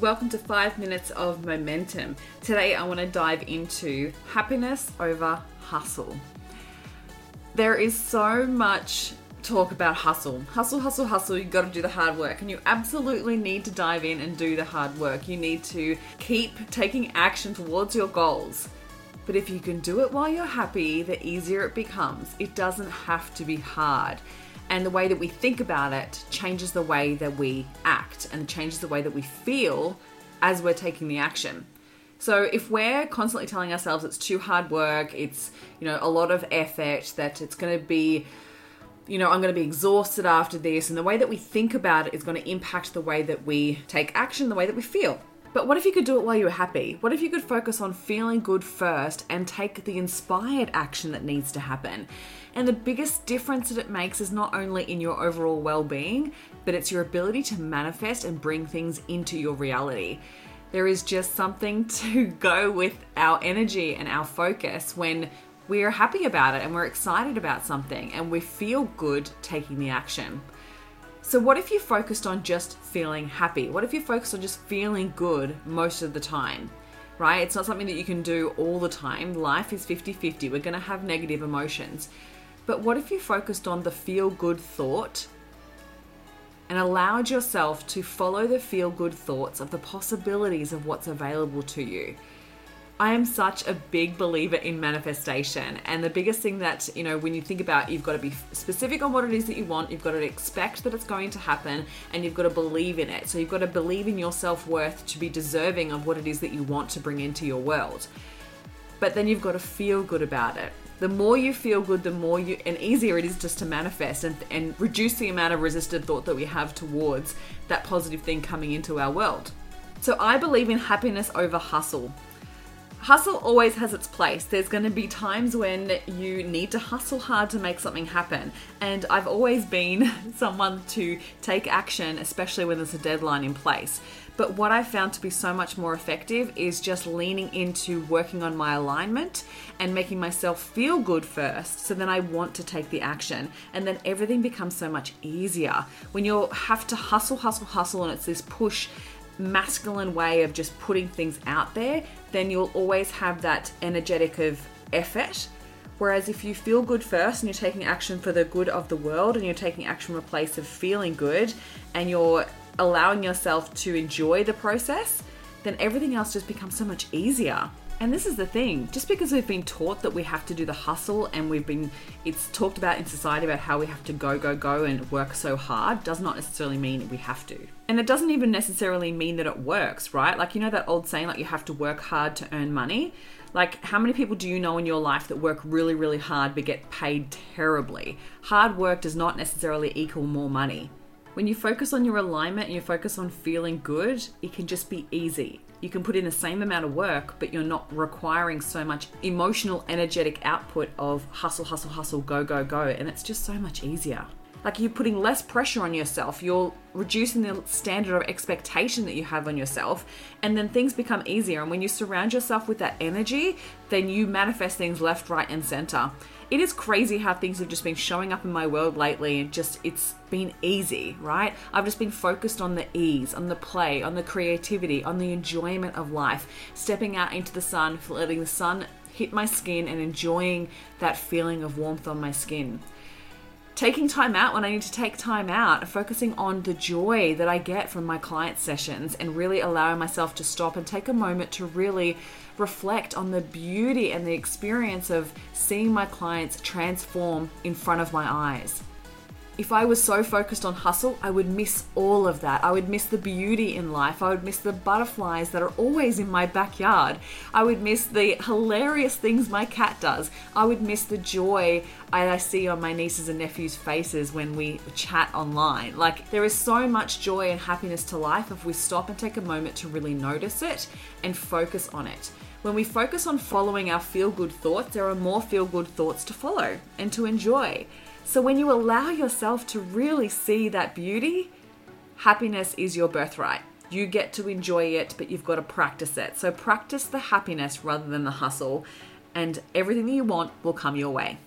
Welcome to 5 Minutes of Momentum. Today I want to dive into happiness over hustle. There is so much talk about hustle. Hustle, hustle, hustle. You've got to do the hard work. And you absolutely need to dive in and do the hard work. You need to keep taking action towards your goals. But if you can do it while you're happy, the easier it becomes. It doesn't have to be hard and the way that we think about it changes the way that we act and changes the way that we feel as we're taking the action. So if we're constantly telling ourselves it's too hard work, it's you know a lot of effort, that it's going to be you know, I'm going to be exhausted after this, and the way that we think about it is going to impact the way that we take action, the way that we feel. But what if you could do it while you were happy? What if you could focus on feeling good first and take the inspired action that needs to happen? And the biggest difference that it makes is not only in your overall well being, but it's your ability to manifest and bring things into your reality. There is just something to go with our energy and our focus when we're happy about it and we're excited about something and we feel good taking the action. So, what if you focused on just feeling happy? What if you focused on just feeling good most of the time? Right? It's not something that you can do all the time. Life is 50 50. We're going to have negative emotions. But what if you focused on the feel good thought and allowed yourself to follow the feel good thoughts of the possibilities of what's available to you? I am such a big believer in manifestation. And the biggest thing that, you know, when you think about you've got to be specific on what it is that you want, you've got to expect that it's going to happen, and you've got to believe in it. So you've got to believe in your self worth to be deserving of what it is that you want to bring into your world. But then you've got to feel good about it. The more you feel good, the more you and easier it is just to manifest and, and reduce the amount of resisted thought that we have towards that positive thing coming into our world. So I believe in happiness over hustle hustle always has its place. There's going to be times when you need to hustle hard to make something happen. And I've always been someone to take action, especially when there's a deadline in place. But what I found to be so much more effective is just leaning into working on my alignment and making myself feel good first. So then I want to take the action. And then everything becomes so much easier. When you have to hustle, hustle, hustle, and it's this push masculine way of just putting things out there, then you'll always have that energetic of effort. Whereas if you feel good first and you're taking action for the good of the world and you're taking action from a place of feeling good and you're allowing yourself to enjoy the process, then everything else just becomes so much easier. And this is the thing, just because we've been taught that we have to do the hustle and we've been, it's talked about in society about how we have to go, go, go and work so hard, does not necessarily mean we have to. And it doesn't even necessarily mean that it works, right? Like, you know, that old saying, like, you have to work hard to earn money? Like, how many people do you know in your life that work really, really hard but get paid terribly? Hard work does not necessarily equal more money. When you focus on your alignment and you focus on feeling good, it can just be easy you can put in the same amount of work, but you're not requiring so much emotional, energetic output of hustle, hustle, hustle, go, go, go. And it's just so much easier. Like you're putting less pressure on yourself, you're reducing the standard of expectation that you have on yourself, and then things become easier. And when you surround yourself with that energy, then you manifest things left, right, and center. It is crazy how things have just been showing up in my world lately and just it's been easy, right? I've just been focused on the ease, on the play, on the creativity, on the enjoyment of life, stepping out into the sun, letting the sun hit my skin and enjoying that feeling of warmth on my skin taking time out when I need to take time out, focusing on the joy that I get from my client sessions, and really allowing myself to stop and take a moment to really reflect on the beauty and the experience of seeing my clients transform in front of my eyes. If I was so focused on hustle, I would miss all of that. I would miss the beauty in life. I would miss the butterflies that are always in my backyard. I would miss the hilarious things my cat does. I would miss the joy I see on my nieces and nephews' faces when we chat online. Like, there is so much joy and happiness to life if we stop and take a moment to really notice it and focus on it. When we focus on following our feel good thoughts, there are more feel good thoughts to follow and to enjoy. So when you allow yourself to really see that beauty, happiness is your birthright. You get to enjoy it, but you've got to practice it. So practice the happiness rather than the hustle, and everything that you want will come your way.